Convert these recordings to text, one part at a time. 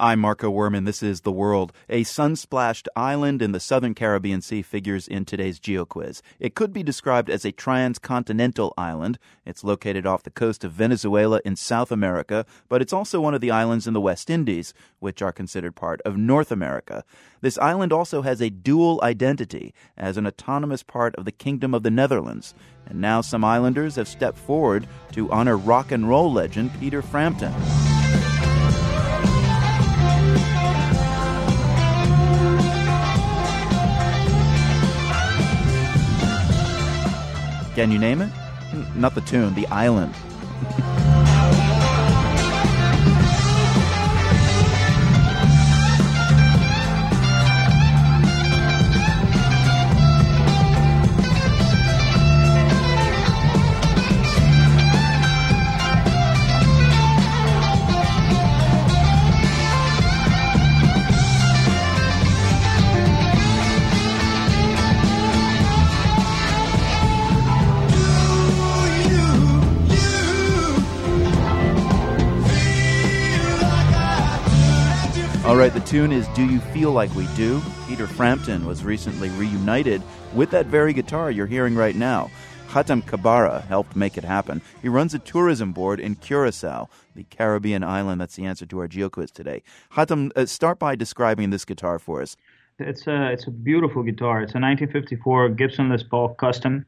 I'm Marco Werman. This is The World. A sun splashed island in the southern Caribbean Sea figures in today's GeoQuiz. It could be described as a transcontinental island. It's located off the coast of Venezuela in South America, but it's also one of the islands in the West Indies, which are considered part of North America. This island also has a dual identity as an autonomous part of the Kingdom of the Netherlands. And now some islanders have stepped forward to honor rock and roll legend Peter Frampton. Can you name it? Not the tune, the island. right, the tune is Do You Feel Like We Do? Peter Frampton was recently reunited with that very guitar you're hearing right now. Hatem Kabara helped make it happen. He runs a tourism board in Curacao, the Caribbean island. That's the answer to our geo quiz today. Hatem, uh, start by describing this guitar for us. It's a it's a beautiful guitar. It's a 1954 Gibson Les Paul Custom,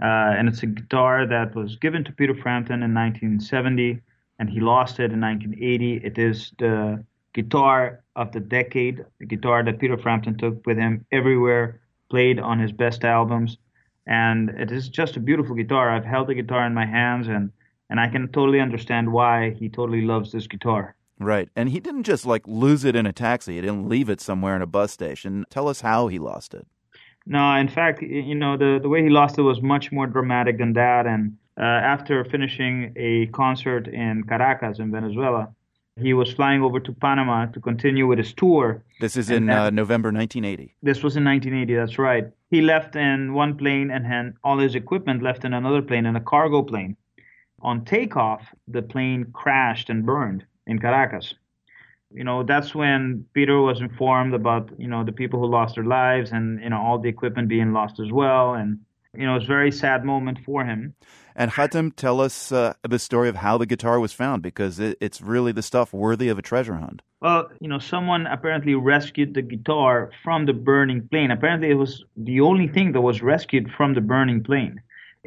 uh, and it's a guitar that was given to Peter Frampton in 1970, and he lost it in 1980. It is the guitar of the decade, the guitar that Peter Frampton took with him everywhere, played on his best albums, and it is just a beautiful guitar. I've held the guitar in my hands, and and I can totally understand why he totally loves this guitar. Right, and he didn't just like lose it in a taxi. He didn't leave it somewhere in a bus station. Tell us how he lost it. No, in fact, you know the the way he lost it was much more dramatic than that. And uh, after finishing a concert in Caracas in Venezuela, he was flying over to Panama to continue with his tour. This is in uh, November 1980. This was in 1980, that's right. He left in one plane and had all his equipment left in another plane, in a cargo plane. On takeoff, the plane crashed and burned in Caracas. You know, that's when Peter was informed about, you know, the people who lost their lives and, you know, all the equipment being lost as well. And you know, it's a very sad moment for him. And Hatem, tell us uh, the story of how the guitar was found because it, it's really the stuff worthy of a treasure hunt. Well, you know, someone apparently rescued the guitar from the burning plane. Apparently, it was the only thing that was rescued from the burning plane.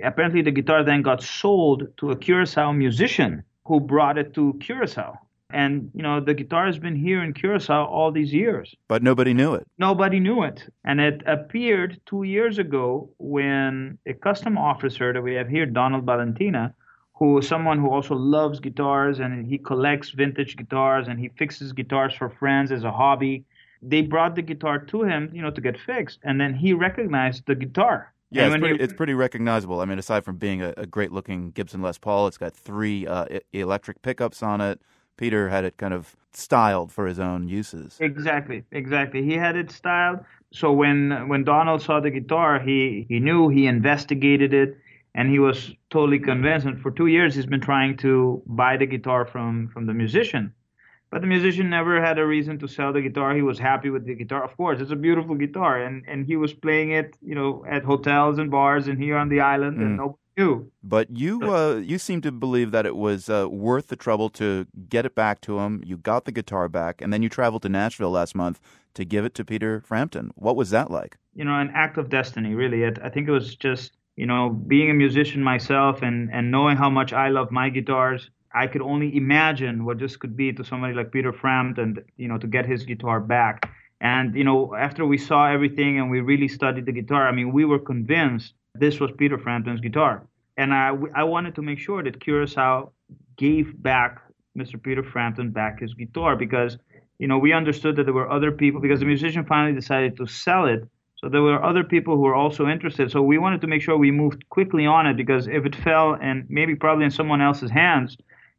Apparently, the guitar then got sold to a Curacao musician who brought it to Curacao. And, you know, the guitar has been here in Curacao all these years. But nobody knew it. Nobody knew it. And it appeared two years ago when a custom officer that we have here, Donald Balentina, who is someone who also loves guitars and he collects vintage guitars and he fixes guitars for friends as a hobby. They brought the guitar to him, you know, to get fixed. And then he recognized the guitar. Yeah, it's pretty, it's pretty, recognizable. I mean, aside from being a, a great looking Gibson Les Paul, it's got three uh, electric pickups on it Peter had it kind of styled for his own uses. Exactly, exactly. He had it styled. So when when Donald saw the guitar, he he knew, he investigated it, and he was totally convinced. And for two years, he's been trying to buy the guitar from from the musician. But the musician never had a reason to sell the guitar. He was happy with the guitar. Of course, it's a beautiful guitar, and and he was playing it, you know, at hotels and bars and here on the island, mm. and nobody you. But you uh, you seem to believe that it was uh, worth the trouble to get it back to him. You got the guitar back, and then you traveled to Nashville last month to give it to Peter Frampton. What was that like? You know, an act of destiny, really. It, I think it was just you know being a musician myself and and knowing how much I love my guitars. I could only imagine what this could be to somebody like Peter Frampton, you know, to get his guitar back. And you know, after we saw everything and we really studied the guitar, I mean, we were convinced this was Peter Frampton's guitar. And I, I wanted to make sure that Curacao gave back Mr. Peter Frampton back his guitar because, you know, we understood that there were other people because the musician finally decided to sell it. So there were other people who were also interested. So we wanted to make sure we moved quickly on it because if it fell and maybe probably in someone else's hands,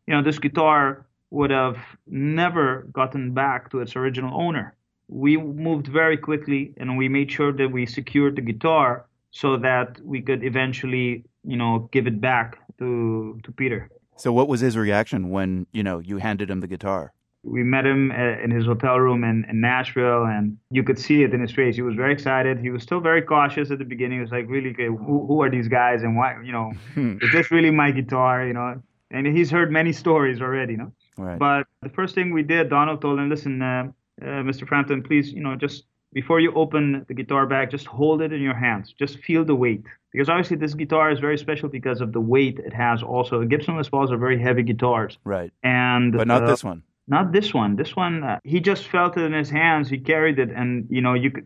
you know, this guitar would have never gotten back to its original owner. We moved very quickly and we made sure that we secured the guitar so that we could eventually, you know, give it back to to Peter. So what was his reaction when, you know, you handed him the guitar? we met him uh, in his hotel room in, in Nashville, and you could see it in his face. He was very excited. He was still very cautious at the beginning. He was like, really, okay, who, who are these guys, and why, you know, is this really my guitar, you know? And he's heard many stories already, you know. Right. But the first thing we did, Donald told him, listen, uh, uh, Mr. Frampton, please, you know, just before you open the guitar bag, just hold it in your hands. Just feel the weight. Because obviously this guitar is very special because of the weight it has also. Gibson Les Pauls are very heavy guitars. Right. And But not uh, this one. Not this one. This one, uh, he just felt it in his hands. He carried it, and you know, you could,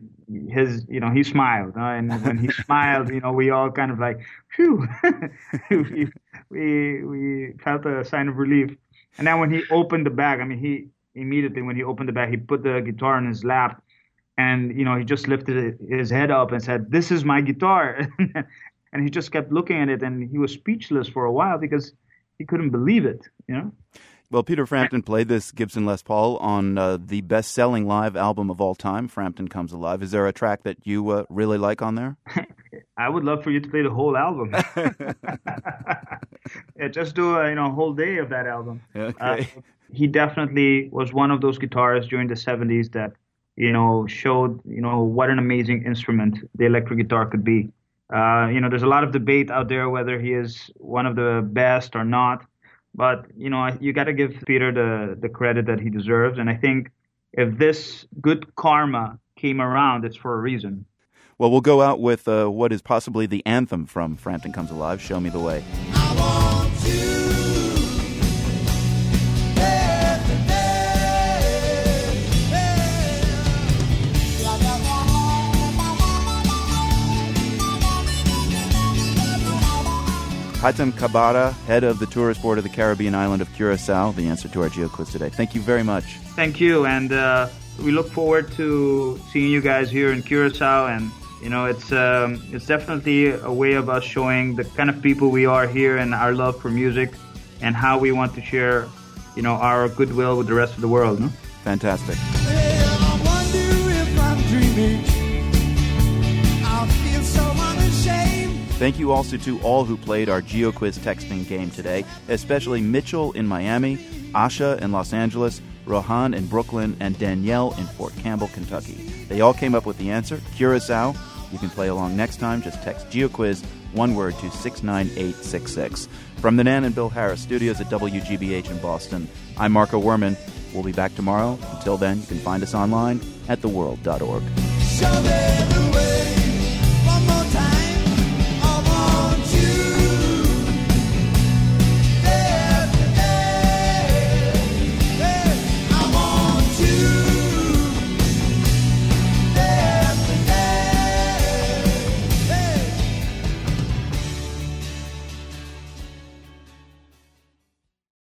his, you know, he smiled, uh, and when he smiled, you know, we all kind of like, phew, we, we we felt a sign of relief. And then when he opened the bag, I mean, he immediately when he opened the bag, he put the guitar in his lap, and you know, he just lifted his head up and said, "This is my guitar," and he just kept looking at it, and he was speechless for a while because he couldn't believe it, you know. Well, Peter Frampton played this Gibson Les Paul on uh, the best selling live album of all time, Frampton Comes Alive. Is there a track that you uh, really like on there? I would love for you to play the whole album. yeah, just do a you know whole day of that album. Okay. Uh, he definitely was one of those guitarists during the 70s that you know showed you know what an amazing instrument the electric guitar could be. Uh, you know, there's a lot of debate out there whether he is one of the best or not. But you know, you got to give Peter the the credit that he deserves, and I think if this good karma came around, it's for a reason. Well, we'll go out with uh, what is possibly the anthem from Frampton Comes Alive, Show Me the Way. Hatem Kabara, head of the tourist board of the Caribbean island of Curacao, the answer to our geo quiz today. Thank you very much. Thank you, and uh, we look forward to seeing you guys here in Curacao. And you know, it's um, it's definitely a way of us showing the kind of people we are here and our love for music, and how we want to share, you know, our goodwill with the rest of the world. No? Fantastic. Well, Thank you also to all who played our GeoQuiz texting game today, especially Mitchell in Miami, Asha in Los Angeles, Rohan in Brooklyn, and Danielle in Fort Campbell, Kentucky. They all came up with the answer Curacao. You can play along next time. Just text GeoQuiz, one word, to 69866. From the Nan and Bill Harris studios at WGBH in Boston, I'm Marco Werman. We'll be back tomorrow. Until then, you can find us online at theworld.org.